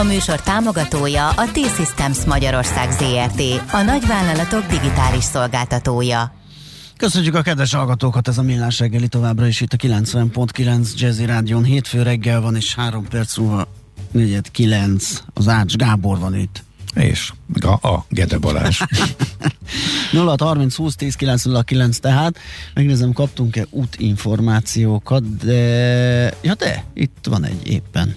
A műsor támogatója a T-Systems Magyarország ZRT, a nagyvállalatok digitális szolgáltatója. Köszönjük a kedves hallgatókat, ez a Millás reggeli továbbra is itt a 90.9 Jazzy Rádion. Hétfő reggel van, és három perc múlva negyed kilenc. Az Ács Gábor van itt. És a, a Gede Balázs. 0 30 20 10 909 tehát megnézem, kaptunk-e útinformációkat, de ja de, itt van egy éppen.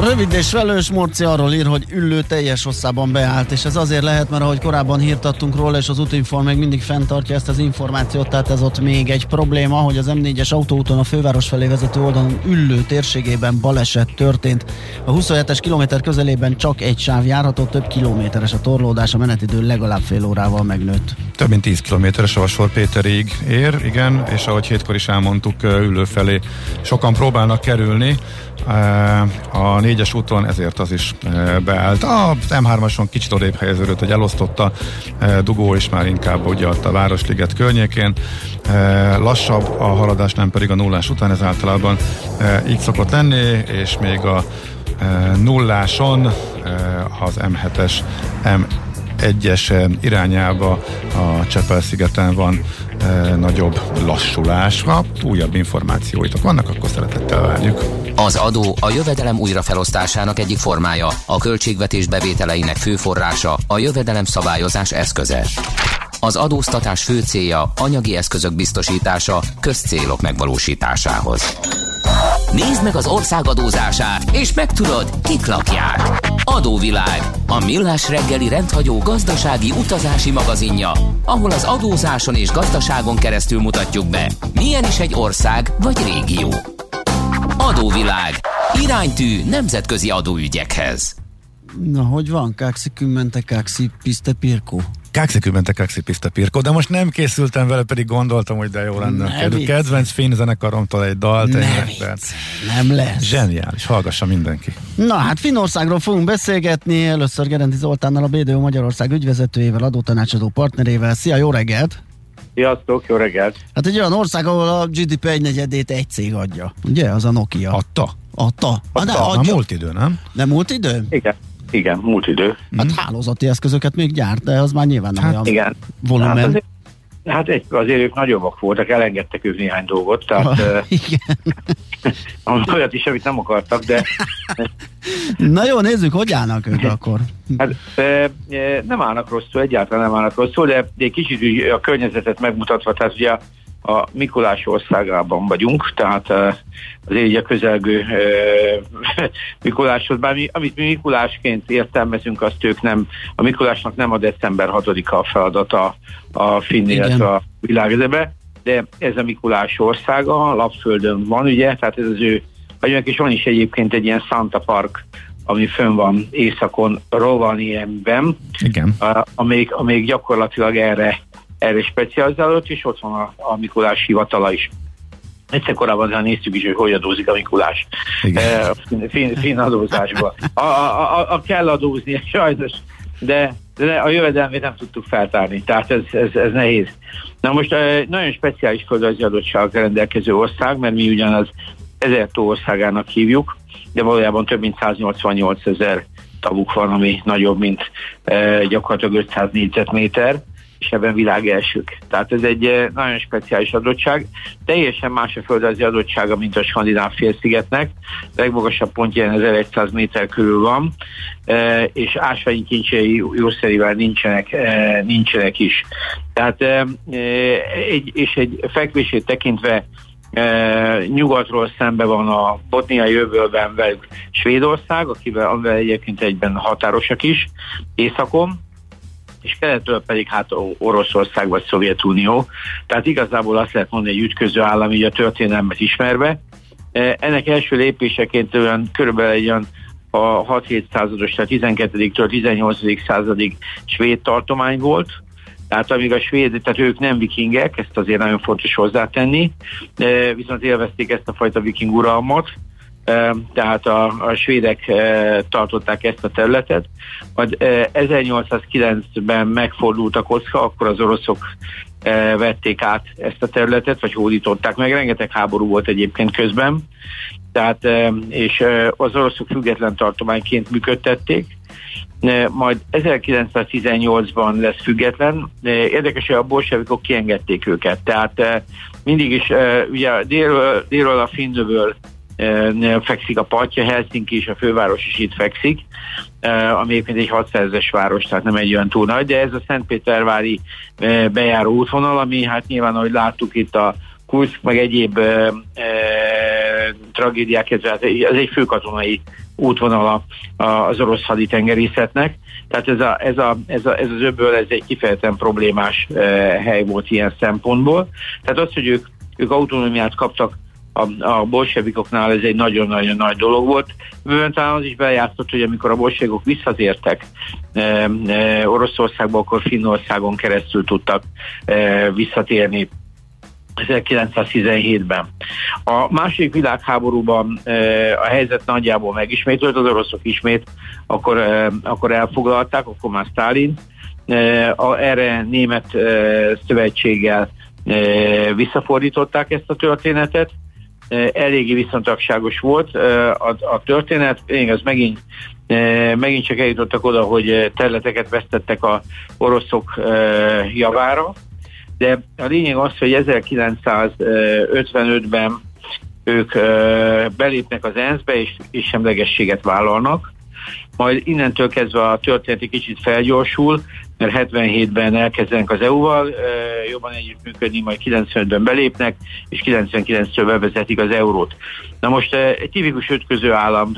Rövid és velős Morci arról ír, hogy üllő teljes hosszában beállt, és ez azért lehet, mert ahogy korábban hírtattunk róla, és az útinform még mindig fenntartja ezt az információt, tehát ez ott még egy probléma, hogy az M4-es autóúton a főváros felé vezető oldalon üllő térségében baleset történt. A 27-es kilométer közelében csak egy sáv járható, több kilométeres a torlódás, a menetidő legalább fél órával megnőtt. Több mint 10 kilométeres a Vasfor Péterig ér, igen, és ahogy hétkor is elmondtuk, üllő felé sokan próbálnak kerülni. A négyes úton ezért az is beállt. A M3-ason kicsit odébb helyeződött, hogy elosztotta dugó is már inkább ugye a Városliget környékén. Lassabb a haladás, nem pedig a nullás után, ez általában így szokott lenni, és még a nulláson az M7-es M egyes irányába a Csepel-szigeten van nagyobb lassulás. Ha újabb információitok vannak, akkor szeretettel várjuk. Az adó a jövedelem újrafelosztásának egyik formája, a költségvetés bevételeinek fő forrása, a jövedelem szabályozás eszköze. Az adóztatás fő célja anyagi eszközök biztosítása közcélok megvalósításához. Nézd meg az ország adózását, és megtudod, kik lakják. Adóvilág, a millás reggeli rendhagyó gazdasági utazási magazinja, ahol az adózáson és gazdaságon keresztül mutatjuk be, milyen is egy ország vagy régió. Adóvilág, iránytű nemzetközi adóügyekhez. Na, hogy van? Káxi kümmente, káxi piste pirkó. Káxi mente Pista Pirko, de most nem készültem vele, pedig gondoltam, hogy de jó lenne. Ne Kedvenc finn zenekaromtól egy dalt. Ne nem lesz. Zseniális, hallgassa mindenki. Na hát Finnországról fogunk beszélgetni, először Gerendi Zoltánnal, a BDO Magyarország ügyvezetőjével, adótanácsadó partnerével. Szia, jó reggelt! Sziasztok, jó reggelt! Hát egy olyan ország, ahol a GDP egy negyedét egy cég adja, ugye? Az a Nokia. Adta? Adta. Adta. Ah, adja. múlt idő, nem? Nem múlt idő? Igen. Igen, múlt idő. Hát mm. hálózati eszközöket még gyárt, de az már nyilván nem hát, olyan igen. volumen. Hát azért, hát egy, azért ők nagyobbak voltak, elengedtek ők néhány dolgot, tehát ah, igen. olyat is, amit nem akartak, de... Na jó, nézzük, hogy állnak ők akkor. Hát e, nem állnak rosszul, egyáltalán nem állnak rosszul, de egy kicsit a környezetet megmutatva, tehát ugye a Mikulás országában vagyunk, tehát azért így a közelgő Mikuláshoz, bár mi, amit mi Mikulásként értelmezünk, azt ők nem, a Mikulásnak nem a december 6-a a feladata a finn, illetve a világezebe, de ez a Mikulás országa, a Lapföldön van, ugye, tehát ez az ő vagyunk, és van is egyébként egy ilyen Santa Park, ami fönn van északon Rovaniemben, Igen. amelyik, amelyik gyakorlatilag erre erre specializálódott, és ott van a, a Mikulás hivatala is. Egyszer korábban néztük is, hogy hogy adózik a Mikulás e, fin, fin adózásba. A, a, a, a kell adózni, sajnos, de, de a jövedelmét nem tudtuk feltárni, tehát ez, ez, ez nehéz. Na most e, nagyon speciális földrajzi adottság rendelkező ország, mert mi ugyanaz ezer tó országának hívjuk, de valójában több mint 188 ezer tavuk van, ami nagyobb, mint e, gyakorlatilag 500 négyzetméter és ebben világ elsők. Tehát ez egy eh, nagyon speciális adottság. Teljesen más a földrajzi adottsága, mint a Skandináv félszigetnek. A legmagasabb pontja 1100 méter körül van, eh, és ásványi jószerivel nincsenek, eh, nincsenek is. Tehát egy, és egy fekvését tekintve nyugatról szembe van a botniai jövőben velük Svédország, akivel, amivel egyébként egyben határosak is, északon, és keletről pedig hát Oroszország vagy Szovjetunió. Tehát igazából azt lehet mondani, egy ütköző állam, így a történelmet ismerve. E, ennek első lépéseként olyan körülbelül egy olyan a 6-7 százados, tehát 12-től 18. századig svéd tartomány volt, tehát amíg a svéd, tehát ők nem vikingek, ezt azért nagyon fontos hozzátenni, viszont élvezték ezt a fajta viking uralmat, tehát a, a svédek tartották ezt a területet. Majd 1809-ben megfordult a kocka, akkor az oroszok vették át ezt a területet, vagy hódították meg. Rengeteg háború volt egyébként közben, tehát, és az oroszok független tartományként működtették, majd 1918-ban lesz független. Érdekes, hogy a bolsevikok kiengedték őket, tehát mindig is, ugye délről, délről a Finnövől fekszik a partja, Helsinki is, a főváros is itt fekszik, ami egyébként egy 600 es város, tehát nem egy olyan túl nagy, de ez a Szentpétervári bejáró útvonal, ami hát nyilván, ahogy láttuk itt a Kursk, meg egyéb e, e, tragédiák, ez, ez egy főkatonai útvonal az orosz haditengerészetnek. Tehát ez, a, ez, a, ez, a, ez az öbből ez egy kifejezetten problémás e, hely volt ilyen szempontból. Tehát az, hogy ők, ők autonómiát kaptak a, a bolsevikoknál ez egy nagyon-nagyon nagy dolog volt. Bőven talán az is bejátszott, hogy amikor a bolsevikok visszatértek e, e, Oroszországba, akkor Finnországon keresztül tudtak e, visszatérni 1917-ben. A második világháborúban e, a helyzet nagyjából megismétült, az oroszok ismét akkor, e, akkor elfoglalták, akkor már Stalin, e, a, erre német e, szövetséggel e, visszafordították ezt a történetet, eléggé viszontagságos volt a, a történet, még az megint megint csak eljutottak oda, hogy területeket vesztettek a oroszok javára, de a lényeg az, hogy 1955-ben ők belépnek az ENSZ-be és, és semlegességet vállalnak, majd innentől kezdve a történet egy kicsit felgyorsul, mert 77-ben elkezdenek az EU-val jobban együttműködni, majd 95-ben belépnek, és 99-től bevezetik az eurót. Na most egy tipikus ötköző állam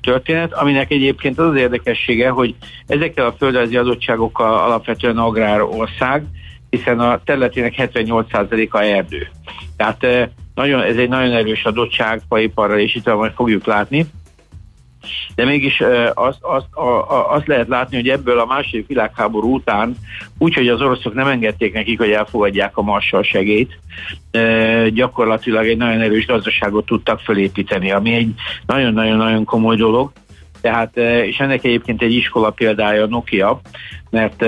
történet, aminek egyébként az az érdekessége, hogy ezekkel a földrajzi adottságokkal alapvetően agrárország, hiszen a területének 78%-a erdő. Tehát nagyon, ez egy nagyon erős adottság faiparral, és itt majd fogjuk látni. De mégis azt, azt, azt lehet látni, hogy ebből a második világháború után, úgyhogy az oroszok nem engedték nekik, hogy elfogadják a Marshall segét, gyakorlatilag egy nagyon erős gazdaságot tudtak fölépíteni, ami egy nagyon-nagyon-nagyon komoly dolog. Tehát, és ennek egyébként egy iskola példája a Nokia, mert,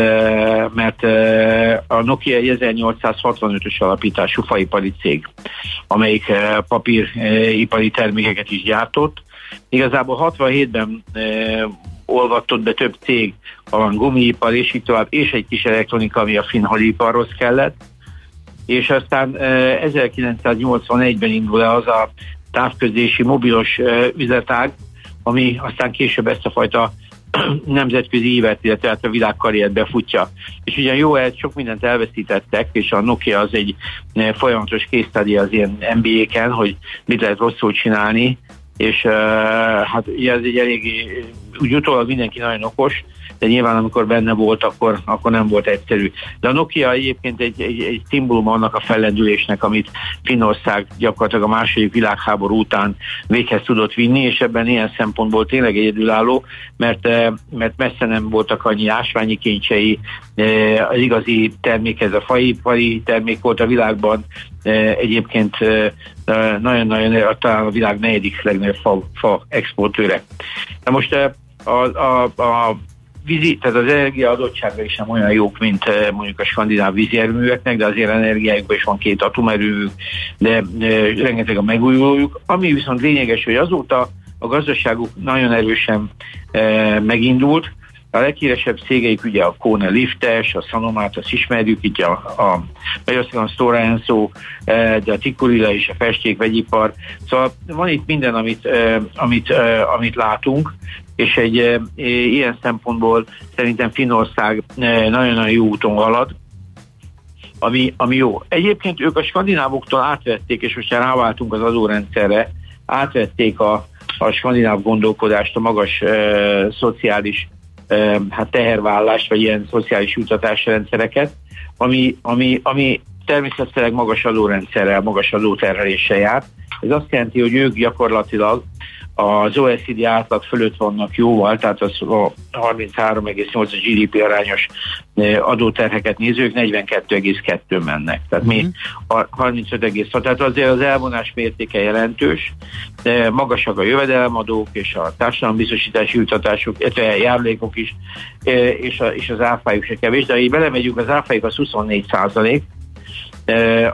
mert a Nokia egy 1865-ös alapítású faipari cég, amelyik papíripari termékeket is gyártott. Igazából 67-ben olvatott be több cég, a gumiipar és így tovább, és egy kis elektronika, ami a finn hadiparhoz kellett. És aztán 1981-ben indul el az a távközlési mobilos üzletág, ami aztán később ezt a fajta nemzetközi évet, illetve hát a világkarriert befutja. És ugye jó, ez sok mindent elveszítettek, és a Nokia az egy eh, folyamatos késztadi az ilyen NBA-ken, hogy mit lehet rosszul csinálni, és uh, hát ez egy elég, úgy utólag mindenki nagyon okos, de nyilván amikor benne volt, akkor, akkor nem volt egyszerű. De a Nokia egyébként egy, egy, egy szimbólum annak a fellendülésnek, amit Finnország gyakorlatilag a második világháború után véghez tudott vinni, és ebben ilyen szempontból tényleg egyedülálló, mert, mert messze nem voltak annyi ásványi kincsei, az igazi termék, ez a faipari termék volt a világban, egyébként nagyon-nagyon talán a világ negyedik legnagyobb fa, fa exportőre. Na most a, a, a vízi, tehát az energia adottsága is nem olyan jók, mint eh, mondjuk a skandináv vízi erőműveknek, de azért energiájukban is van két atomerőmű, de e, rengeteg a megújulójuk. Ami viszont lényeges, hogy azóta a gazdaságuk nagyon erősen megindult, a leghíresebb cégeik ugye a Kone Liftes, a Sanomát, azt ismerjük, itt a, a Magyarországon Stora Enso, de a Tikulila és a festék, vegyipar. Szóval van itt minden, amit, amit, amit látunk, és egy e, ilyen szempontból szerintem Finország nagyon-nagyon jó úton halad, ami, ami jó. Egyébként ők a skandinávoktól átvették, és most ráváltunk az adórendszerre, átvették a, a skandináv gondolkodást, a magas e, szociális e, hát tehervállást, vagy ilyen szociális jutatásrendszereket, ami, ami, ami természetesen magas adórendszerrel, magas adóterheléssel jár. Ez azt jelenti, hogy ők gyakorlatilag az OECD átlag fölött vannak jóval, tehát az a 33,8 GDP arányos adóterheket nézők 42,2 mennek. Tehát uh-huh. mi 35,6. Mhm. Tehát azért az elvonás mértéke jelentős, de magasak a jövedelemadók és a társadalombiztosítási jutatások, illetve járulékok is, és, a, és az áfájuk se kevés, de ha így belemegyünk, az áfájuk az 24 százalék,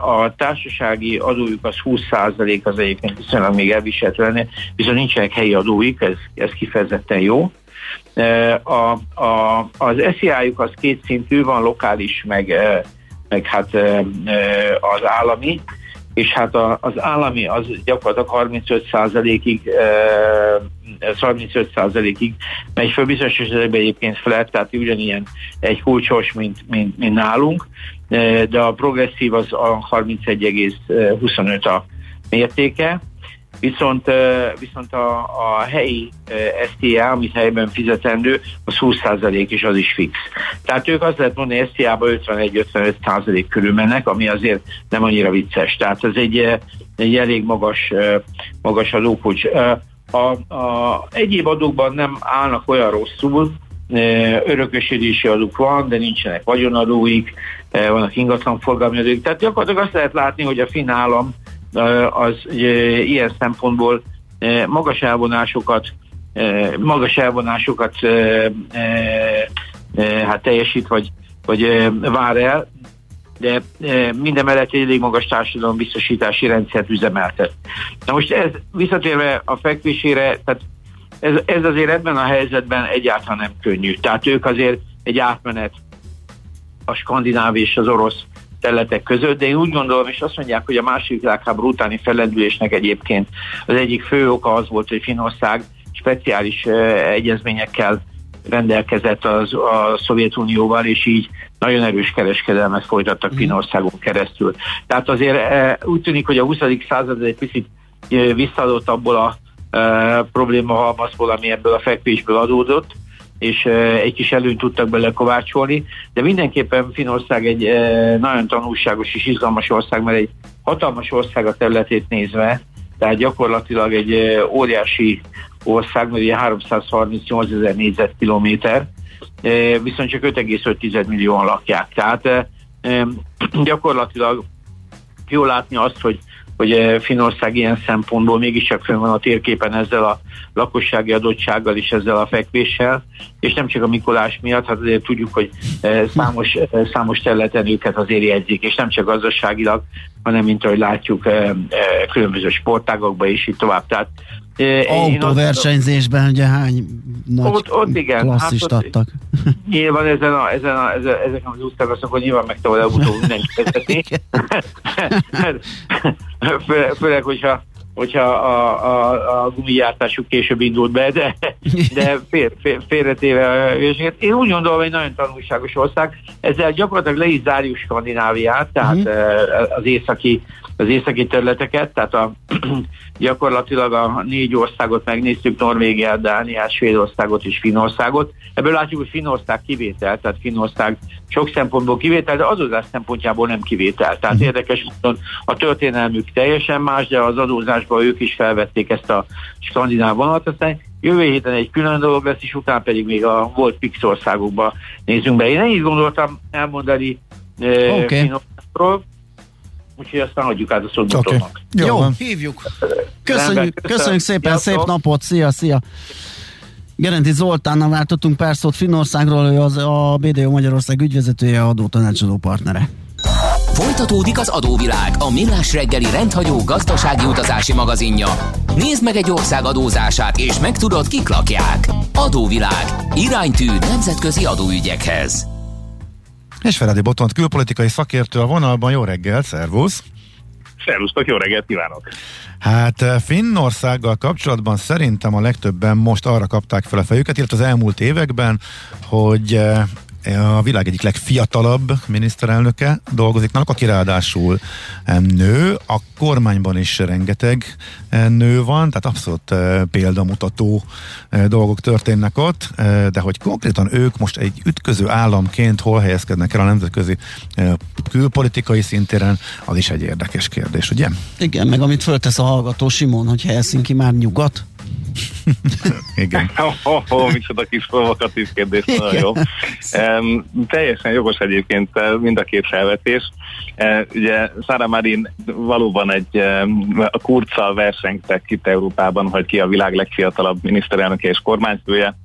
a társasági adójuk az 20% az egyébként viszonylag még elviselhető lenne, viszont nincsenek helyi adóik, ez, ez kifejezetten jó. A, a, az SZIA-juk az kétszintű, van lokális, meg, meg hát az állami, és hát az állami az gyakorlatilag 35%-ig 35%-ig megy föl, bizonyos esetben egyébként felett, tehát ugyanilyen egy kulcsos, mint, mint, mint nálunk, de a progresszív az a 31,25 a mértéke, viszont, viszont a, a helyi STA, amit helyben fizetendő, az 20% és az is fix. Tehát ők azt lehet mondani, STA-ba 51-55% körül mennek, ami azért nem annyira vicces. Tehát ez egy, egy elég magas, magas adókulcs. A, a egyéb adókban nem állnak olyan rosszul, örökösödési adók van, de nincsenek vagyonadóik, vannak ingatlanforgalmi adóik. Tehát gyakorlatilag azt lehet látni, hogy a finn állam az ilyen szempontból magas elvonásokat magas elvonásokat hát teljesít, vagy, vagy vár el, de minden mellett egy elég magas biztosítási rendszert üzemeltet. Na most ez visszatérve a fekvésére, tehát ez, ez azért ebben a helyzetben egyáltalán nem könnyű. Tehát ők azért egy átmenet a skandináv és az orosz területek között, de én úgy gondolom, és azt mondják, hogy a második világháború utáni fellendülésnek egyébként az egyik fő oka az volt, hogy Finország speciális egyezményekkel rendelkezett az, a Szovjetunióval, és így nagyon erős kereskedelmet folytattak mm. Finországon keresztül. Tehát azért úgy tűnik, hogy a 20. század egy picit visszaadott abból a probléma halmazból, ami ebből a fekvésből adódott, és egy kis előnyt tudtak bele kovácsolni, de mindenképpen Finország egy nagyon tanulságos és izgalmas ország, mert egy hatalmas ország a területét nézve, tehát gyakorlatilag egy óriási ország, mert 338 ezer négyzetkilométer, viszont csak 5,5 millióan lakják. Tehát gyakorlatilag jól látni azt, hogy hogy eh, Finország ilyen szempontból mégiscsak fönn van a térképen ezzel a lakossági adottsággal és ezzel a fekvéssel, és nem csak a Mikolás miatt, hát azért tudjuk, hogy eh, számos, eh, számos területen őket azért jegyzik, és nem csak gazdaságilag, hanem mint ahogy látjuk különböző sportágokban és így tovább. Tehát Autóversenyzésben ugye hány nagy ott, ott igen, klasszist hát adtak? Nyilván ezen a, ezen a, ezen, ezeken az útszakaszokon nyilván meg tovább előbb-utóbb mindenki vezetni. Főleg, főleg, hogyha hogyha a, a, a gumijártásuk később indult be, de, de fél, fél, félretéve a Én úgy gondolom, hogy nagyon tanulságos ország. Ezzel gyakorlatilag le is zárjuk Skandináviát, tehát uh-huh. az északi az északi területeket, tehát a, gyakorlatilag a négy országot megnéztük, Norvégiát, Dániát, Svédországot és Finországot. Ebből látjuk, hogy Finország kivétel, tehát Finország sok szempontból kivétel, de adózás szempontjából nem kivétel. Tehát mhm. érdekes módon a történelmük teljesen más, de az adózásban ők is felvették ezt a skandináv vonalat. Aztán jövő héten egy külön dolog lesz, és utána pedig még a volt Pix országokba nézzünk be. Én ennyit gondoltam elmondani okay. Finországról, úgyhogy aztán adjuk át a szót okay. Jó, Jó hívjuk. Köszönjük, köszönjük szépen, szép napot, szia, szia. Gerenti Zoltánnal váltottunk pár szót Finnországról, ő az a BDO Magyarország ügyvezetője, adótanácsadó partnere. Folytatódik az adóvilág, a millás reggeli rendhagyó gazdasági utazási magazinja. Nézd meg egy ország adózását, és megtudod, kik lakják. Adóvilág. Iránytű nemzetközi adóügyekhez. És Feledi Botont külpolitikai szakértő a vonalban. Jó reggel, szervusz! Szervusztok, jó reggelt kívánok! Hát eh, Finnországgal kapcsolatban szerintem a legtöbben most arra kapták fel a fejüket, illetve az elmúlt években, hogy eh, a világ egyik legfiatalabb miniszterelnöke dolgozik náluk, aki ráadásul nő, a kormányban is rengeteg eh, nő van, tehát abszolút eh, példamutató eh, dolgok történnek ott, de hogy konkrétan ők most egy ütköző államként hol helyezkednek el a nemzetközi külpolitikai szintéren, az is egy érdekes kérdés, ugye? Igen, meg amit föltesz a hallgató Simon, hogy Helsinki már nyugat, Igen. oh, oh, oh, micsoda kis provokatív kérdés, nagyon jó. Um, teljesen jogos egyébként mind a két felvetés. Uh, ugye Szára Marin valóban egy um, a kurccal versenytek itt Európában, hogy ki a világ legfiatalabb miniszterelnöke és kormányfője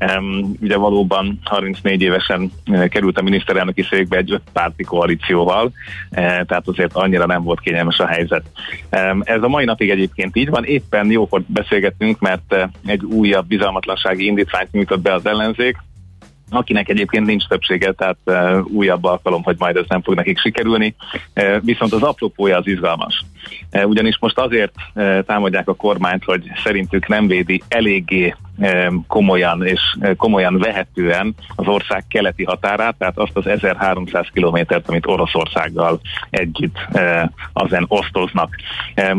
Um, ugye valóban 34 évesen uh, került a miniszterelnöki székbe egy párti koalícióval, uh, tehát azért annyira nem volt kényelmes a helyzet. Um, ez a mai napig egyébként így van, éppen jókor beszélgettünk, mert uh, egy újabb bizalmatlansági indítványt nyújtott be az ellenzék, akinek egyébként nincs többsége, tehát uh, újabb alkalom, hogy majd ez nem fog nekik sikerülni. Uh, viszont az apropója az izgalmas. Uh, ugyanis most azért uh, támadják a kormányt, hogy szerintük nem védi eléggé komolyan és komolyan vehetően az ország keleti határát, tehát azt az 1300 kilométert, amit Oroszországgal együtt azen osztoznak.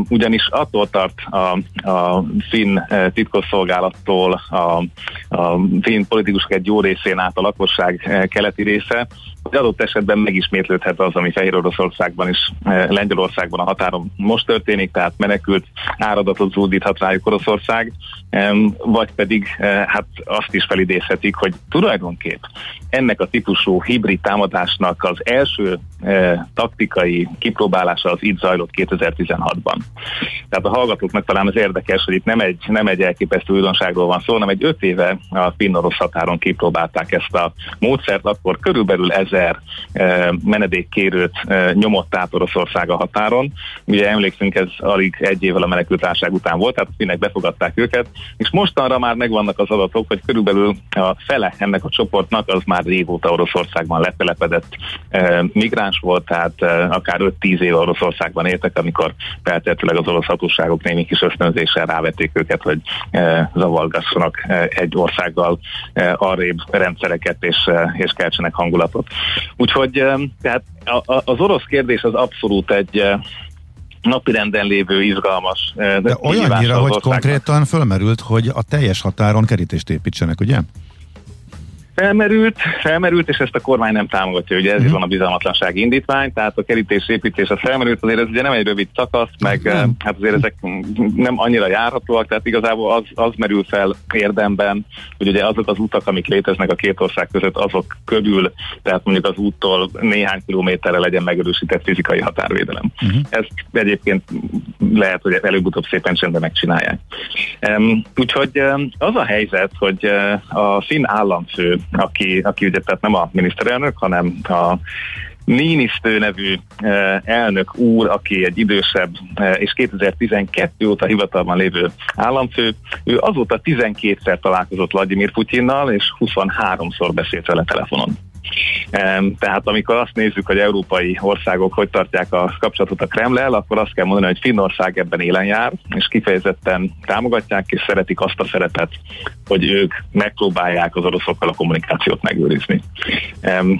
Ugyanis attól tart a, a finn titkosszolgálattól, a, a finn politikusok egy jó részén át a lakosság keleti része, hogy adott esetben megismétlődhet az, ami Fehér Oroszországban és Lengyelországban a határon most történik, tehát menekült áradatot zúdíthat rájuk Oroszország, vagy pedig hát azt is felidézhetik, hogy tulajdonképp ennek a típusú hibrid támadásnak az első taktikai kipróbálása az itt zajlott 2016-ban. Tehát a hallgatóknak talán az érdekes, hogy itt nem egy, nem egy elképesztő újdonságról van szó, hanem egy öt éve a finn-orosz határon kipróbálták ezt a módszert, akkor körülbelül ezer menedékkérőt nyomott át Oroszország a határon. Ugye emlékszünk, ez alig egy évvel a menekültárság után volt, tehát a finnek befogadták őket, és mostanra már megvannak az adatok, hogy körülbelül a fele ennek a csoportnak az már régóta Oroszországban letelepedett e, migráns volt, tehát akár 5-10 év Oroszországban éltek, amikor feltétlenül az orosz hatóságok némi kis ösztönzéssel rávették őket, hogy zavargassanak egy országgal arrébb rendszereket és, és keltsenek hangulatot. Úgyhogy tehát az orosz kérdés az abszolút egy napirenden lévő izgalmas. De, de olyannyira, hogy konkrétan fölmerült, hogy a teljes határon kerítést építsenek, ugye? Felmerült, felmerült, és ezt a kormány nem támogatja, ugye ez uh-huh. van a bizalmatlanság indítvány, tehát a kerítés építés a felmerült, azért ez ugye nem egy rövid szakasz, meg uh-huh. hát azért ezek nem annyira járhatóak, tehát igazából az, az merül fel érdemben, hogy ugye azok az utak, amik léteznek a két ország között, azok körül, tehát mondjuk az úttól néhány kilométerre legyen megerősített fizikai határvédelem. Uh-huh. Ezt egyébként lehet, hogy előbb-utóbb szépen csendben megcsinálják. Um, úgyhogy um, az a helyzet, hogy uh, a finn államfő aki, aki ugye tehát nem a miniszterelnök, hanem a Nínisztő nevű eh, elnök úr, aki egy idősebb eh, és 2012 óta hivatalban lévő államfő, ő azóta 12-szer találkozott Vladimir Putyinnal, és 23-szor beszélt vele telefonon. Tehát amikor azt nézzük, hogy európai országok hogy tartják a kapcsolatot a Kremlel, akkor azt kell mondani, hogy Finnország ebben élen jár, és kifejezetten támogatják és szeretik azt a szeretet, hogy ők megpróbálják az oroszokkal a kommunikációt megőrizni.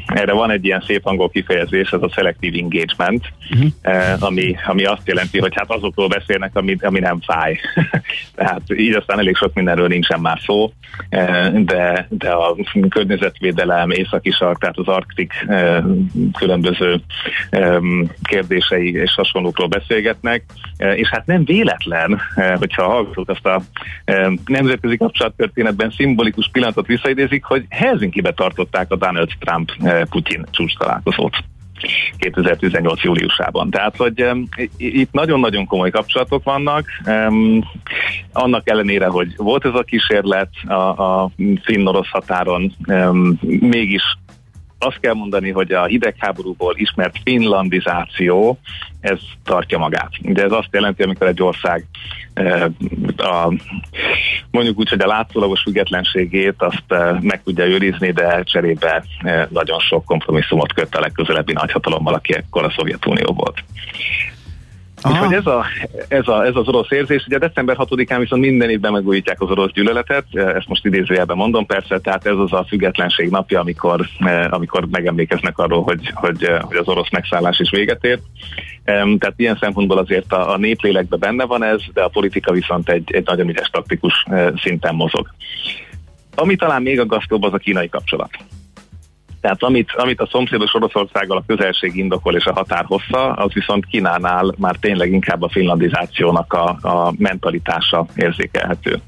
Erre van egy ilyen szép angol kifejezés, ez a selective engagement, uh-huh. ami, ami azt jelenti, hogy hát azokról beszélnek, ami, ami nem fáj. Tehát így aztán elég sok mindenről nincsen már szó, de, de a környezetvédelem, északi tehát az Arktik eh, különböző eh, kérdései és hasonlókról beszélgetnek, eh, és hát nem véletlen, hogyha hallgatók azt a nemzetközi kapcsolattörténetben szimbolikus pillanatot visszaidézik, hogy Helsinki-be tartották a Donald Trump-Putin csúcs találkozót. 2018. júliusában. Tehát, hogy um, itt nagyon-nagyon komoly kapcsolatok vannak, um, annak ellenére, hogy volt ez a kísérlet a, a finn-orosz határon, um, mégis azt kell mondani, hogy a hidegháborúból ismert finlandizáció, ez tartja magát. De ez azt jelenti, amikor egy ország eh, a, mondjuk úgy, hogy a látszólagos függetlenségét azt eh, meg tudja őrizni, de cserébe eh, nagyon sok kompromisszumot köt a legközelebbi nagyhatalommal, aki ekkor a Szovjetunió volt. Úgyhogy ez, a, ez, a, ez az orosz érzés, ugye december 6-án viszont minden évben megújítják az orosz gyűlöletet, ezt most idézőjelben mondom persze, tehát ez az a függetlenség napja, amikor, amikor megemlékeznek arról, hogy, hogy, hogy az orosz megszállás is véget ért. Tehát ilyen szempontból azért a, a néplélekben benne van ez, de a politika viszont egy, egy nagyon ügyes taktikus szinten mozog. Ami talán még aggasztóbb, az a kínai kapcsolat. Tehát amit, amit a szomszédos Oroszországgal a közelség indokol és a határ hossza, az viszont Kínánál már tényleg inkább a finlandizációnak a, a mentalitása érzékelhető.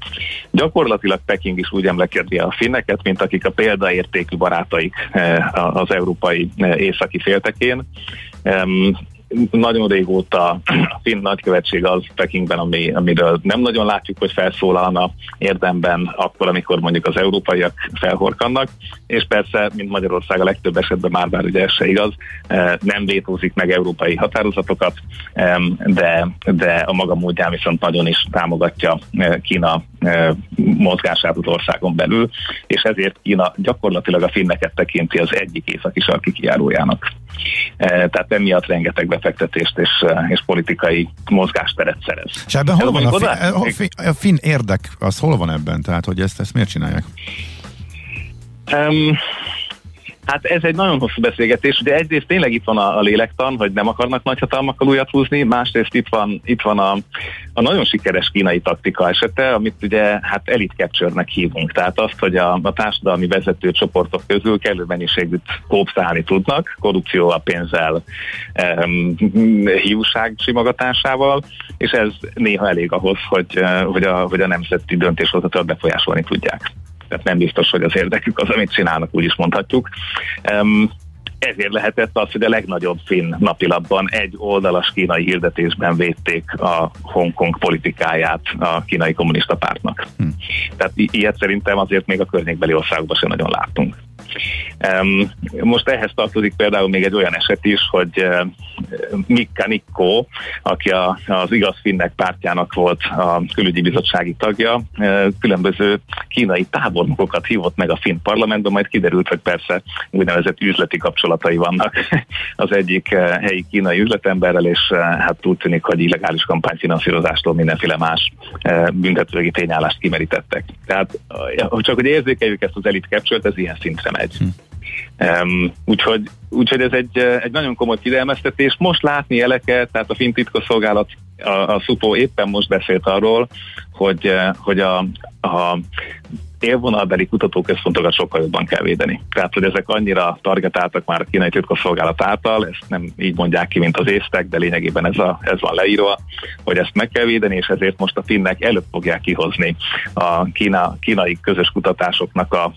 Gyakorlatilag Peking is úgy emlekedi a finneket, mint akik a példaértékű barátaik eh, az európai eh, északi féltekén nagyon régóta a finn nagykövetség az Pekingben, ami, amiről nem nagyon látjuk, hogy felszólalna érdemben akkor, amikor mondjuk az európaiak felhorkannak, és persze, mint Magyarország a legtöbb esetben már bár ugye ez se igaz, eh, nem vétózik meg európai határozatokat, de, de a maga módján viszont nagyon is támogatja eh, Kína eh, mozgását az országon belül, és ezért Kína gyakorlatilag a finneket tekinti az egyik északi sarki kijárójának. Tehát emiatt rengeteg befektetést és, eh, és politikai mozgásteret szerez. És ebben hol van a, fin, a, fin, a finn érdek, az hol van ebben? Tehát, hogy ezt, ezt miért csinálják? Um, Hát ez egy nagyon hosszú beszélgetés. Ugye egyrészt tényleg itt van a, a lélektan, hogy nem akarnak nagyhatalmakkal újat húzni, másrészt itt van, itt van a, a nagyon sikeres kínai taktika esete, amit ugye hát elite capture-nek hívunk. Tehát azt, hogy a, a társadalmi vezető csoportok közül kellő mennyiségűt kópszálni tudnak, korrupció a pénzzel, um, hiúság simogatásával, és ez néha elég ahhoz, hogy, hogy, a, hogy a nemzeti döntéshozatot befolyásolni tudják tehát nem biztos, hogy az érdekük az, amit csinálnak, úgy is mondhatjuk. Um, ezért lehetett az, hogy a legnagyobb finn napilapban egy oldalas kínai hirdetésben védték a Hongkong politikáját a kínai kommunista pártnak. Hm. Tehát i- ilyet szerintem azért még a környékbeli országokban sem nagyon láttunk. Most ehhez tartozik például még egy olyan eset is, hogy uh, Mikka Nikko, aki a, az igaz finnek pártjának volt a külügyi bizottsági tagja, uh, különböző kínai tábornokokat hívott meg a finn parlamentben, majd kiderült, hogy persze úgynevezett üzleti kapcsolatai vannak az egyik uh, helyi kínai üzletemberrel, és hát úgy tűnik, hogy illegális kampányfinanszírozástól mindenféle más büntetőjogi tényállást kimerítettek. Tehát csak hogy érzékeljük ezt az elit capture ez ilyen szintre megy. Hm. Um, úgyhogy, úgyhogy ez egy, egy nagyon komoly figyelmeztetés. Most látni jeleket, tehát a finn titkosszolgálat, a, a SZUPO éppen most beszélt arról, hogy, hogy a, a élvonalbeli kutatóközpontokat sokkal jobban kell védeni. Tehát, hogy ezek annyira targetáltak már a kínai titkosszolgálat által, ezt nem így mondják ki, mint az észtek, de lényegében ez, a, ez van leírva, hogy ezt meg kell védeni, és ezért most a finnek előbb fogják kihozni a kína, kínai közös kutatásoknak a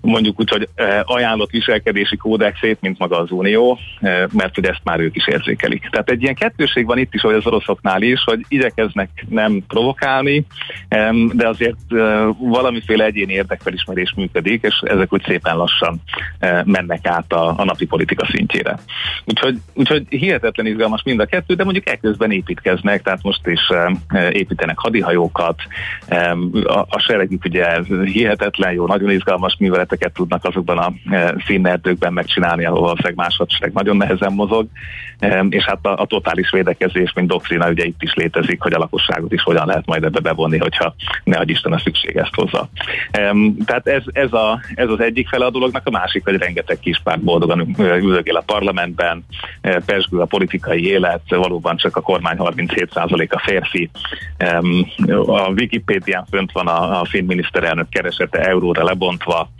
mondjuk úgy, hogy eh, ajánlott viselkedési kódexét, mint maga az Unió, eh, mert hogy ezt már ők is érzékelik. Tehát egy ilyen kettőség van itt is, hogy az oroszoknál is, hogy igyekeznek nem provokálni, de azért eh, valamiféle egyéni érdekfelismerés működik, és ezek úgy szépen lassan mennek át a, a napi politika szintjére. Úgyhogy, úgyhogy hihetetlen izgalmas mind a kettő, de mondjuk ekközben építkeznek, tehát most is építenek hadihajókat, a, a seregük ugye hihetetlen jó, nagyon izgalmas műveletek műveleteket tudnak azokban a finn erdőkben megcsinálni, ahol valószínűleg másodság nagyon nehezen mozog, és hát a, a totális védekezés, mint doktrina ugye itt is létezik, hogy a lakosságot is hogyan lehet majd ebbe bevonni, hogyha ne adj Isten a szükség ezt hozza. Tehát ez, ez, a, ez az egyik fele a dolognak, a másik, hogy rengeteg kispárt boldogan üldögél a parlamentben, persgül a politikai élet, valóban csak a kormány 37%-a férfi. A Wikipédián fönt van a, a finn miniszterelnök keresete euróra lebontva,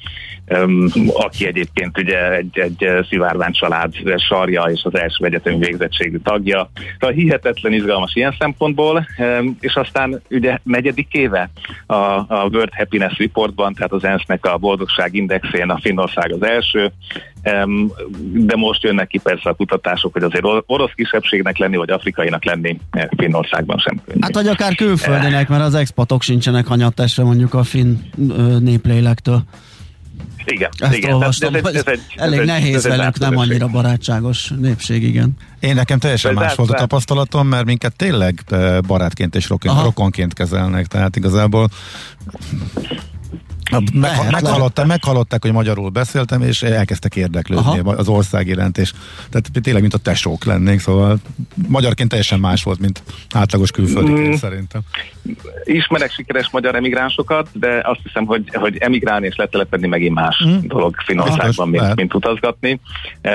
aki egyébként ugye egy, egy szivárvány család sarja és az első egyetemi végzettségű tagja. Szóval hihetetlen izgalmas ilyen szempontból, és aztán ugye negyedik éve a, a World Happiness Reportban, tehát az ENSZ-nek a boldogság indexén a Finnország az első, de most jönnek ki persze a kutatások, hogy azért orosz kisebbségnek lenni, vagy afrikainak lenni eh, Finnországban sem könnyű. Hát vagy akár külföldinek, mert az expatok sincsenek hanyattesre mondjuk a finn néplélektől. Igen, Ezt igen. Olvastam, ez, ez, ez egy, elég ez nehéz ez velük, nem annyira barátságos népség, igen. Én nekem teljesen más volt a tapasztalatom, mert minket tényleg eh, barátként és rokonként kezelnek, tehát igazából meg, meghallották, meghallották, hogy magyarul beszéltem, és elkezdtek érdeklődni Aha. az ország iránt, és tehát tényleg, mint a tesók lennénk, szóval magyarként teljesen más volt, mint átlagos külföldiként mm. szerintem. Ismerek sikeres magyar emigránsokat, de azt hiszem, hogy, hogy emigrálni és letelepedni megint más mm. dolog Finnországban, mint, mint utazgatni.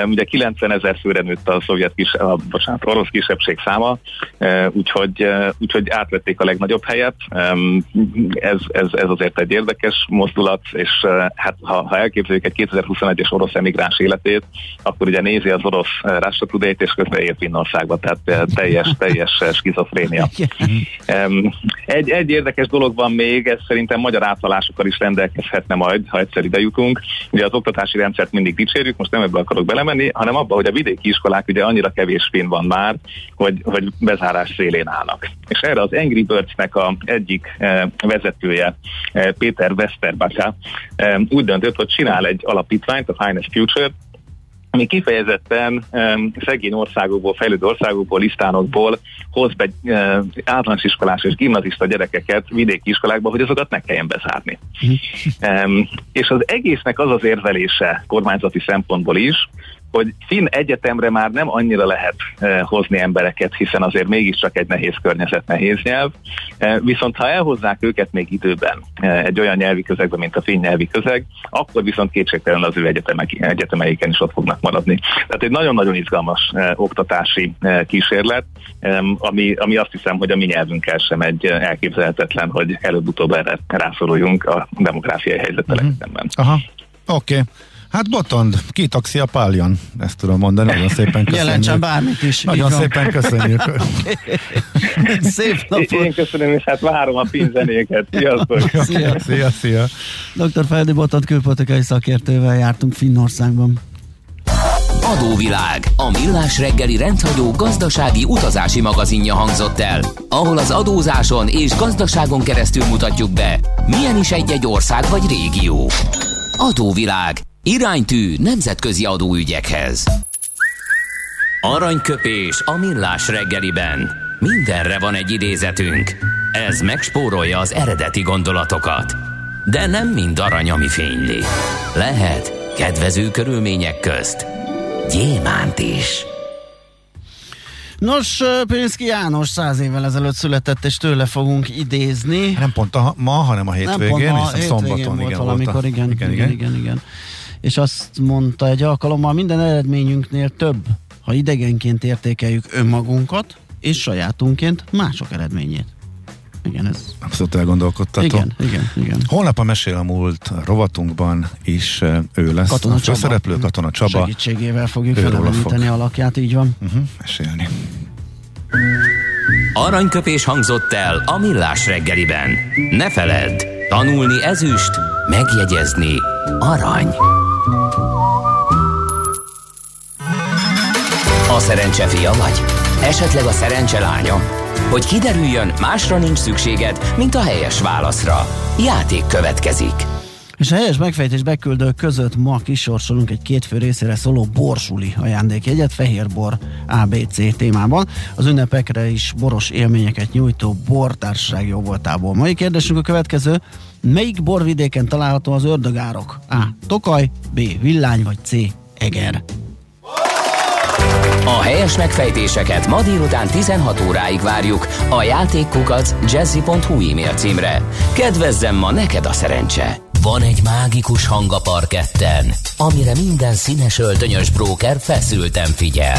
Ugye 90 ezer főre nőtt a szovjet kis, a, bocsánat, orosz kisebbség száma, úgyhogy, úgyhogy átvették a legnagyobb helyet. Ez, ez, ez azért egy érdekes mozdulat, és hát ha, ha elképzeljük egy 2021-es orosz emigráns életét, akkor ugye nézi az orosz Russia today és közben él Finnországba, tehát teljes, teljes skizofrénia. Egy, egy érdekes dolog van még, ez szerintem magyar átvalásokkal is rendelkezhetne majd, ha egyszer ide jutunk. Ugye az oktatási rendszert mindig dicsérjük, most nem ebbe akarok belemenni, hanem abba, hogy a vidéki iskolák ugye annyira kevés finn van már, hogy, hogy bezárás szélén állnak. És erre az Angry Birds-nek a egyik eh, vezetője, eh, Péter Westerbaka eh, úgy döntött, hogy csinál egy alapítványt, a Finest Future, ami kifejezetten um, szegény országokból, fejlődő országokból, lisztánokból hoz be uh, általános iskolás és gimnazista gyerekeket vidéki iskolákba, hogy azokat ne kelljen bezárni. um, és az egésznek az az érvelése kormányzati szempontból is, hogy finn egyetemre már nem annyira lehet eh, hozni embereket, hiszen azért mégiscsak egy nehéz környezet, nehéz nyelv. Eh, viszont ha elhozzák őket még időben eh, egy olyan nyelvi közegbe, mint a finn nyelvi közeg, akkor viszont kétségtelen az ő egyetemek, egyetemeiken is ott fognak maradni. Tehát egy nagyon-nagyon izgalmas oktatási kísérlet, ami, ami azt hiszem, hogy a mi nyelvünkkel sem egy elképzelhetetlen, hogy előbb-utóbb erre rászoruljunk a demográfiai helyzettel mm-hmm. szemben. Aha, oké. Okay. Hát Botond, kitaxi a pályan, ezt tudom mondani, nagyon szépen köszönjük. Jelentsen bármit is. Nagyon szépen köszönjük. Szép napot. Én köszönöm, és hát várom a pinzenéket. Sziasztok. Szia. szia, szia. Dr. Feldi Botond külpolitikai szakértővel jártunk Finnországban. Adóvilág, a millás reggeli rendhagyó gazdasági utazási magazinja hangzott el, ahol az adózáson és gazdaságon keresztül mutatjuk be, milyen is egy-egy ország vagy régió. Adóvilág, Iránytű nemzetközi adóügyekhez. Aranyköpés a millás reggeliben. Mindenre van egy idézetünk. Ez megspórolja az eredeti gondolatokat. De nem mind arany, ami fényli. Lehet kedvező körülmények közt gyémánt is. Nos, Pénzki János száz évvel ezelőtt született, és tőle fogunk idézni. Nem pont a, ma, hanem a hétvégén, nem pont ma, hétvégén szombaton volt igen, valamikor, volt a, igen, igen, igen, igen, igen és azt mondta egy alkalommal, minden eredményünknél több, ha idegenként értékeljük önmagunkat, és sajátunként mások eredményét. Igen, ez... Abszolút elgondolkodtató. Igen, igen, igen. Holnap a Mesél a múlt rovatunkban is ő lesz. Katona a Csaba. Szereplő Katona Csaba. Segítségével fogjuk felemlíteni fog. alakját, így van. Uh-huh, mesélni. Aranyköpés hangzott el a millás reggeliben. Ne feledd, tanulni ezüst, megjegyezni arany. A szerencse fia vagy? Esetleg a szerencse lánya? Hogy kiderüljön, másra nincs szükséged, mint a helyes válaszra. Játék következik. És a helyes megfejtés beküldők között ma kisorsolunk egy két fő részére szóló borsuli ajándékjegyet, fehérbor ABC témában. Az ünnepekre is boros élményeket nyújtó bortársaság jó voltából. Mai kérdésünk a következő. Melyik borvidéken található az ördögárok? A. Tokaj, B. Villány vagy C. Eger. A helyes megfejtéseket ma délután 16 óráig várjuk a játékkukac jazzy.hu e-mail címre. Kedvezzem ma neked a szerencse! Van egy mágikus hang a parketten, amire minden színes öltönyös bróker feszülten figyel.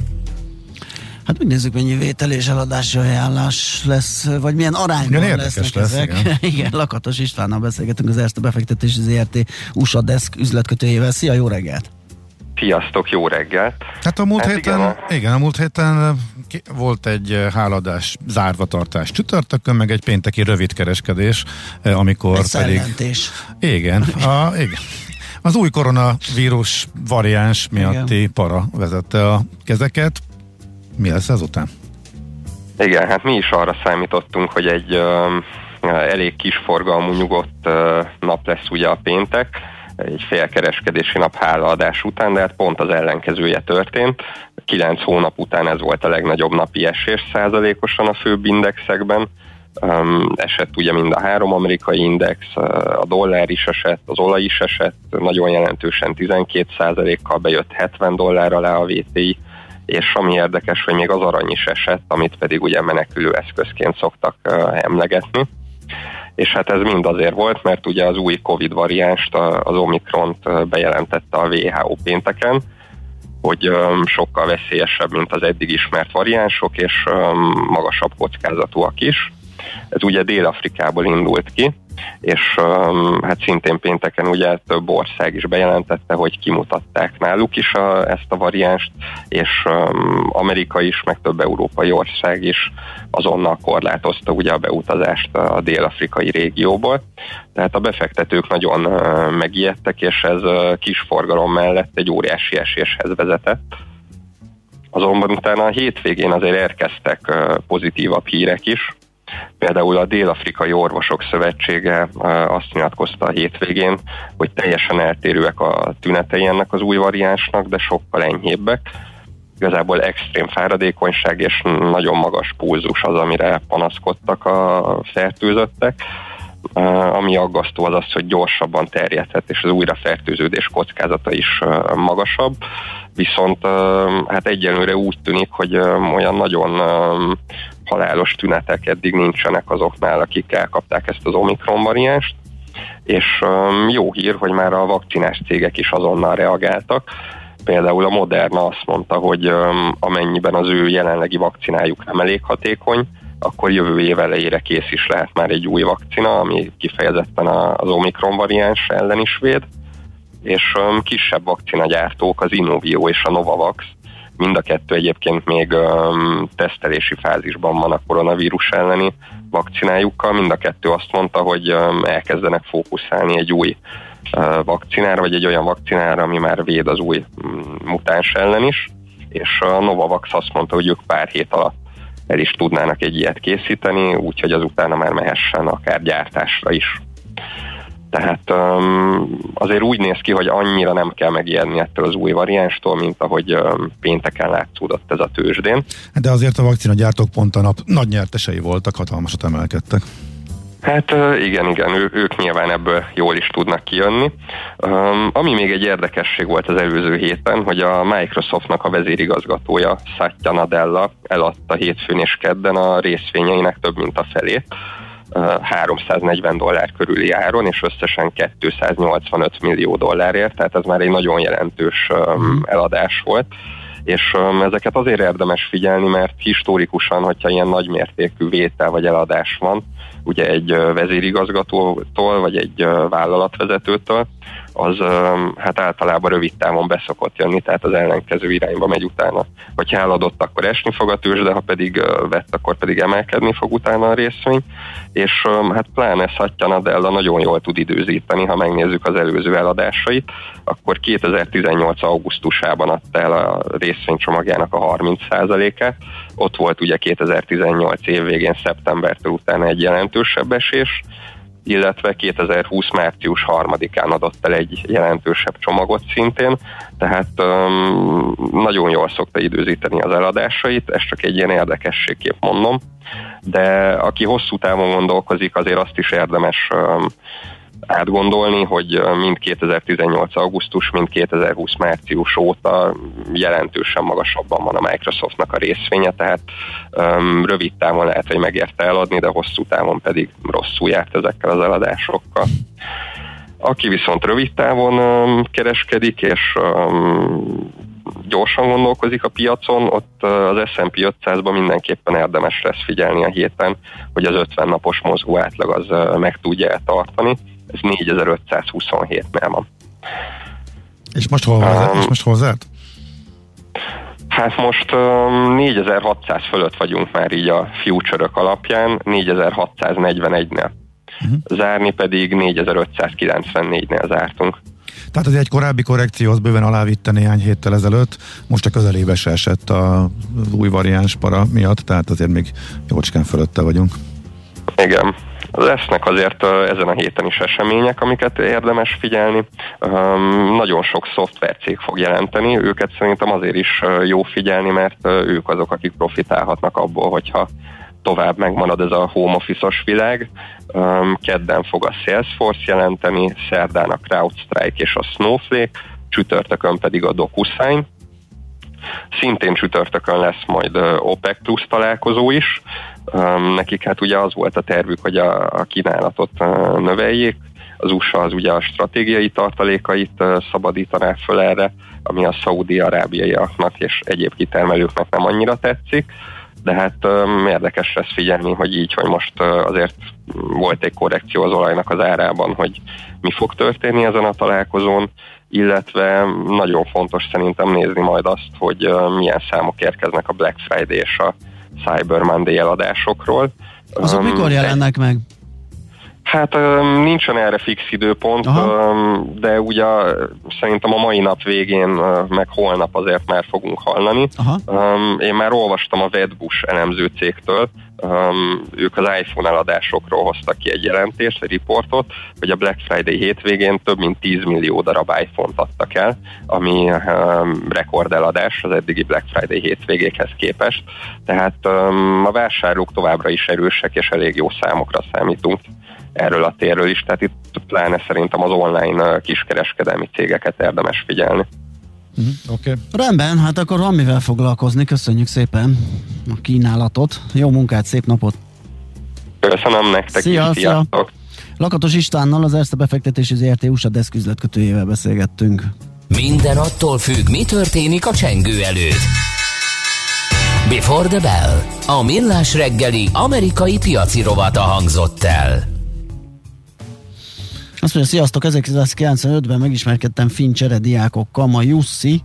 Hát úgy nézzük, mennyi vétel és eladási ajánlás lesz, vagy milyen arányban igen, lesznek lesz, ezek. Igen. igen, Lakatos Istvánnal beszélgetünk az Erste Befektetési ZRT USA Desk üzletkötőjével. Szia, jó reggelt! Sziasztok, jó reggelt! Hát a múlt hát héten, igen, a... igen, a múlt héten volt egy háladás, zárva tartás csütörtökön, meg egy pénteki rövidkereskedés, amikor egy pedig... Szerventés. Igen, a, igen. Az új koronavírus variáns miatti igen. para vezette a kezeket. Mi lesz ezután? Igen, hát mi is arra számítottunk, hogy egy uh, elég kis forgalmú nyugodt uh, nap lesz ugye a péntek, egy félkereskedési nap hálaadás után, de hát pont az ellenkezője történt. Kilenc hónap után ez volt a legnagyobb napi esés százalékosan a főbb indexekben. Um, esett ugye mind a három amerikai index, a dollár is esett, az olaj is esett, nagyon jelentősen 12 százalékkal bejött 70 dollár alá a VTI, és ami érdekes, hogy még az arany is esett, amit pedig ugye menekülő eszközként szoktak emlegetni és hát ez mind azért volt, mert ugye az új Covid variánst, az Omikront bejelentette a WHO pénteken, hogy sokkal veszélyesebb, mint az eddig ismert variánsok, és magasabb kockázatúak is. Ez ugye Dél-Afrikából indult ki, és um, hát szintén pénteken ugye több ország is bejelentette, hogy kimutatták náluk is a, ezt a variánst, és um, Amerika is, meg több európai ország is azonnal korlátozta ugye a beutazást a dél-afrikai régióból. Tehát a befektetők nagyon uh, megijedtek, és ez uh, kis forgalom mellett egy óriási eséshez vezetett. Azonban utána a hétvégén azért érkeztek uh, pozitívabb hírek is, Például a Dél-Afrikai Orvosok Szövetsége azt nyilatkozta a hétvégén, hogy teljesen eltérőek a tünetei ennek az új variánsnak, de sokkal enyhébbek. Igazából extrém fáradékonyság és nagyon magas pulzus az, amire panaszkodtak a fertőzöttek. Ami aggasztó az az, hogy gyorsabban terjedhet, és az újrafertőződés kockázata is magasabb viszont hát egyelőre úgy tűnik, hogy olyan nagyon halálos tünetek eddig nincsenek azoknál, akik elkapták ezt az Omikron variánst, és jó hír, hogy már a vakcinás cégek is azonnal reagáltak. Például a Moderna azt mondta, hogy amennyiben az ő jelenlegi vakcinájuk nem elég hatékony, akkor jövő év elejére kész is lehet már egy új vakcina, ami kifejezetten az Omikron variáns ellen is véd és um, kisebb vakcinagyártók, az Innovio és a Novavax, mind a kettő egyébként még um, tesztelési fázisban van a koronavírus elleni vakcinájukkal. Mind a kettő azt mondta, hogy um, elkezdenek fókuszálni egy új uh, vakcinára, vagy egy olyan vakcinára, ami már véd az új um, mutáns ellen is, és a Novavax azt mondta, hogy ők pár hét alatt el is tudnának egy ilyet készíteni, úgyhogy azutána már mehessen akár gyártásra is. Tehát um, azért úgy néz ki, hogy annyira nem kell megijedni ettől az új variánstól, mint ahogy um, pénteken látszódott ez a tőzsdén. De azért a vakcinagyártók pont a nap nagy nyertesei voltak, hatalmasat emelkedtek. Hát igen, igen, ő, ők nyilván ebből jól is tudnak kijönni. Um, ami még egy érdekesség volt az előző héten, hogy a Microsoftnak a vezérigazgatója Satya Nadella eladta hétfőn és kedden a részvényeinek több mint a felét 340 dollár körüli áron, és összesen 285 millió dollárért, tehát ez már egy nagyon jelentős mhm. eladás volt és ezeket azért érdemes figyelni, mert historikusan, hogyha ilyen nagymértékű vétel vagy eladás van, ugye egy vezérigazgatótól, vagy egy vállalatvezetőtől, az hát általában rövid távon beszokott jönni, tehát az ellenkező irányba megy utána. Hogyha eladott, akkor esni fog a tőzs, de ha pedig vett, akkor pedig emelkedni fog utána a részvény, és hát pláne Satya Nadella nagyon jól tud időzíteni, ha megnézzük az előző eladásait, akkor 2018. augusztusában adta el a részvénycsomagjának a 30%-át, ott volt ugye 2018 év végén szeptembertől utána egy jelentősebb esés, illetve 2020 március 3-án adott el egy jelentősebb csomagot szintén, tehát um, nagyon jól szokta időzíteni az eladásait, ez csak egy ilyen érdekességképp mondom, de aki hosszú távon gondolkozik, azért azt is érdemes um, átgondolni, hogy mind 2018. augusztus, mind 2020. március óta jelentősen magasabban van a Microsoftnak a részvénye, tehát um, rövid távon lehet, hogy megérte eladni, de hosszú távon pedig rosszul járt ezekkel az eladásokkal. Aki viszont rövid távon um, kereskedik, és um, gyorsan gondolkozik a piacon, ott az S&P 500-ban mindenképpen érdemes lesz figyelni a héten, hogy az 50 napos mozgó átlag az meg tudja tartani ez 4527-nél van. És most hol, um, és most hol zárt? Hát most um, 4600 fölött vagyunk már így a future alapján, 4641-nél. Uh-huh. Zárni pedig 4594-nél zártunk. Tehát az egy korábbi korrekció, az bőven alávitte néhány héttel ezelőtt, most a közelébe se esett a új variáns para miatt, tehát azért még jócskán fölötte vagyunk. Igen, Lesznek azért ezen a héten is események, amiket érdemes figyelni. Nagyon sok szoftvercég fog jelenteni, őket szerintem azért is jó figyelni, mert ők azok, akik profitálhatnak abból, hogyha tovább megmarad ez a home office-os világ. Kedden fog a Salesforce jelenteni, szerdán a CrowdStrike és a Snowflake, csütörtökön pedig a DocuSign, Szintén csütörtökön lesz majd OPEC plusz találkozó is. Nekik hát ugye az volt a tervük, hogy a, a kínálatot növeljék, az USA az ugye a stratégiai tartalékait szabadítaná föl erre, ami a szaudi-arábiaiaknak és egyéb kitermelőknek nem annyira tetszik, de hát érdekes lesz figyelni, hogy így, hogy most azért volt egy korrekció az olajnak az árában, hogy mi fog történni ezen a találkozón, illetve nagyon fontos szerintem nézni majd azt, hogy milyen számok érkeznek a Black Friday és a Cyber Monday eladásokról. Azok um, mikor jelennek meg? Hát nincsen erre fix időpont, Aha. de ugye szerintem a mai nap végén, meg holnap azért már fogunk hallani. Aha. Én már olvastam a Wedbush elemző cégtől, ők az iPhone eladásokról hoztak ki egy jelentést, egy riportot, hogy a Black Friday hétvégén több mint 10 millió darab iPhone-t adtak el, ami rekordeladás az eddigi Black Friday hétvégékhez képest. Tehát a vásárlók továbbra is erősek, és elég jó számokra számítunk erről a térről is, tehát itt pláne szerintem az online kiskereskedelmi cégeket érdemes figyelni. Uh-huh, Oké. Okay. Rendben, hát akkor van mivel foglalkozni, köszönjük szépen a kínálatot. Jó munkát, szép napot! Köszönöm nektek szia, is, szia. Lakatos Istvánnal, az Erste befektetési ZRT USA Desk üzletkötőjével beszélgettünk. Minden attól függ, mi történik a csengő előtt. Before the Bell. A millás reggeli amerikai piaci rovata hangzott el. Azt mondja, sziasztok, 1995-ben megismerkedtem Fincsere diákokkal, ma Jussi,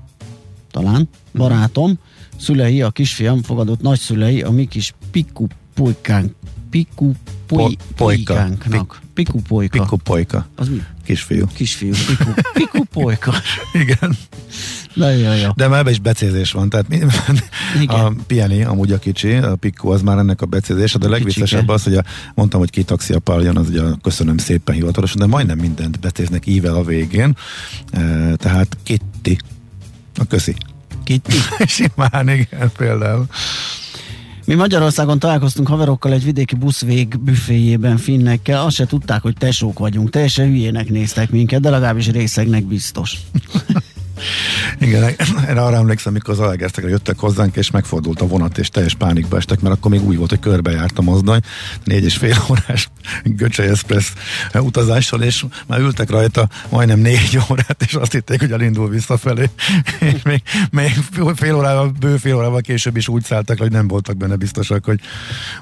talán, barátom, szülei, a kisfiam fogadott nagyszülei, a mi kis piku pulykánk, piku puly, pulykánknak. Piku polyka. Az mi? Kisfiú. Kisfiú, piku, piku. Igen. Na, jó, jó. De már is becézés van, tehát mi, a pieni, amúgy a kicsi, a Pico az már ennek a becézése, de a legviccesebb az, hogy a, mondtam, hogy két taxi a pályan, az ugye köszönöm szépen hivatalos, de majdnem mindent becéznek ível a végén, e, tehát Kitty. A köszi. Kitty. Simán, igen, például. Mi Magyarországon találkoztunk haverokkal egy vidéki buszvég büféjében finnekkel, azt se tudták, hogy tesók vagyunk, teljesen hülyének néztek minket, de legalábbis részegnek biztos. Igen, erre arra emlékszem, amikor az Alegerszegre jöttek hozzánk, és megfordult a vonat, és teljes pánikba estek, mert akkor még úgy volt, hogy körbejárt a mozdony, négy és fél órás Göcse Express utazással, és már ültek rajta majdnem négy órát, és azt hitték, hogy elindul visszafelé, és még, még fél órával, bő fél órával később is úgy szálltak, hogy nem voltak benne biztosak, hogy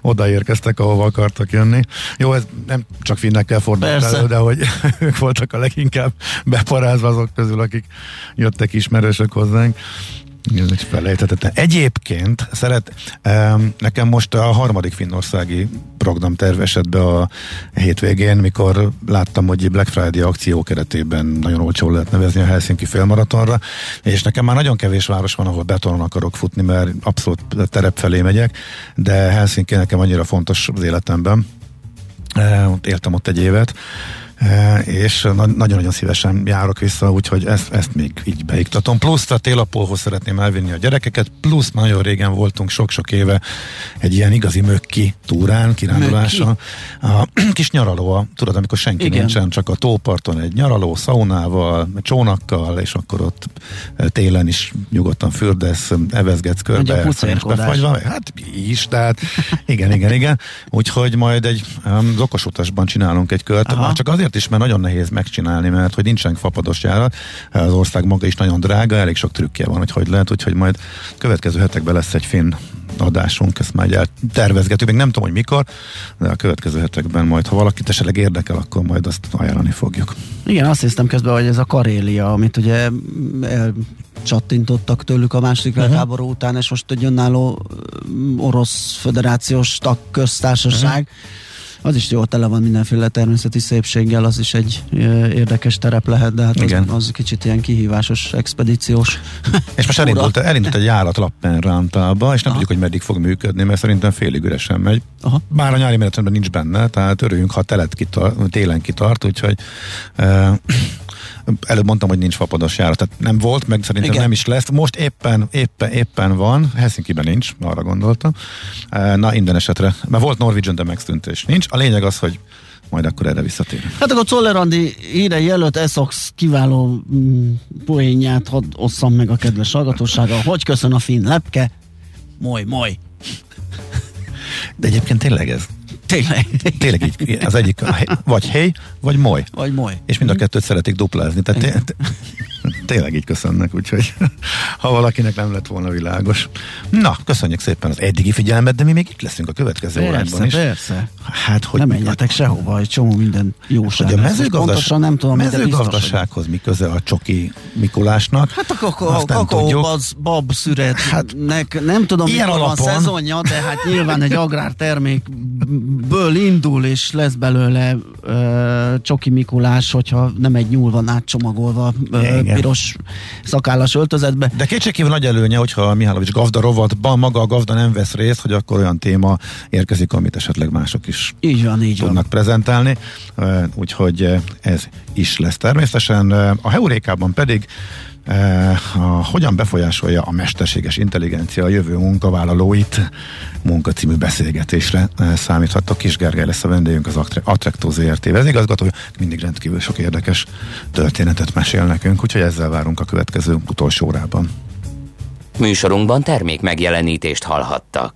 odaérkeztek, ahova akartak jönni. Jó, ez nem csak finnekkel fordult elő, de hogy ők voltak a leginkább beparázva azok közül, akik jöttek ismerősök hozzánk. Ez egy felejthetetlen. Egyébként szeret, nekem most a harmadik finnországi program tervesett be a hétvégén, mikor láttam, hogy Black Friday akció keretében nagyon olcsó lehet nevezni a Helsinki félmaratonra, és nekem már nagyon kevés város van, ahol betonon akarok futni, mert abszolút terep felé megyek, de Helsinki nekem annyira fontos az életemben. Ott éltem ott egy évet, és nagyon-nagyon szívesen járok vissza, úgyhogy ezt, ezt még így beiktatom. Plusz a télapóhoz szeretném elvinni a gyerekeket, plusz nagyon régen voltunk sok-sok éve egy ilyen igazi mökki túrán, kirándulása. A kis nyaraló, tudod, amikor senki Igen. nincsen, csak a tóparton egy nyaraló, szaunával, csónakkal, és akkor ott e, télen is nyugodtan fürdesz, evezgetsz körbe. Befagyva. Hát is, tehát igen, igen, igen. Úgyhogy majd egy um, okos utasban csinálunk egy kört, Aha. csak azért azért is, mert nagyon nehéz megcsinálni, mert hogy nincsen fapados járat, az ország maga is nagyon drága, elég sok trükkje van, hogy hogy lehet, úgyhogy majd következő hetekben lesz egy finn adásunk, ezt már tervezgetünk, még nem tudom, hogy mikor, de a következő hetekben majd, ha valakit esetleg érdekel, akkor majd azt ajánlani fogjuk. Igen, azt hiszem közben, hogy ez a Karélia, amit ugye csattintottak tőlük a második uh-huh. világháború után, és most egy önálló orosz föderációs tagköztársaság, uh-huh az is jó, tele van mindenféle természeti szépséggel, az is egy érdekes terep lehet, de hát Igen. Az, az kicsit ilyen kihívásos, expedíciós. És most elindult, elindult egy járat Lappenrántába, és nem Aha. tudjuk, hogy meddig fog működni, mert szerintem félig üresen megy. Aha. Bár a nyári menetben nincs benne, tehát örüljünk, ha telet kitart, télen kitart, úgyhogy e, előbb mondtam, hogy nincs fapados járat, tehát nem volt, meg szerintem Igen. nem is lesz. Most éppen, éppen, éppen van, Helsinki-ben nincs, arra gondoltam. Na, minden esetre, mert volt Norwegian, de megszűnt és nincs. A lényeg az, hogy majd akkor erre visszatérünk. Hát akkor Czoller Andi ide jelölt Essox kiváló mm, poénját hadd osszam meg a kedves hallgatósággal. Hogy köszön a finn lepke? Moly, moly. De egyébként tényleg ez. Tényleg. Tényleg így, az egyik vagy hely, vagy moly. Vagy moly. És mind a kettőt szeretik duplázni. Tehát té- tényleg így köszönnek, úgyhogy ha valakinek nem lett volna világos. Na, köszönjük szépen az eddigi figyelmet, de mi még itt leszünk a következő persze, órában is. Persze, Hát, hogy nem menjetek sehova, egy csomó minden jóság. Hogy a mezőgazdas... Nem tudom, mezőgazdasághoz mi köze a csoki Mikulásnak? Hát a nem kakaó tudjuk. bab, szüretnek, hát, nem tudom, ilyen mikor van alapon- szezonja, de hát nyilván egy agrártermékből indul, és lesz belőle ö, Csoki Mikulás, hogyha nem egy nyúl van átcsomagolva ö, Igen. piros szakállas öltözetbe. De kétségkívül nagy előnye, hogyha Mihálovics gazda rovatban maga a gazda nem vesz részt, hogy akkor olyan téma érkezik, amit esetleg mások is Így van, így van. tudnak prezentálni, Ö, úgyhogy ez is lesz természetesen. A Heurékában pedig a, hogyan befolyásolja a mesterséges intelligencia a jövő munkavállalóit munkacímű beszélgetésre ö, számíthattok. Kis Gergely lesz a vendégünk az Atre- Attracto ZRT vezigazgatója, mindig rendkívül sok érdekes történetet mesél nekünk, úgyhogy ezzel várunk a következő utolsó órában. Műsorunkban termék megjelenítést hallhattak.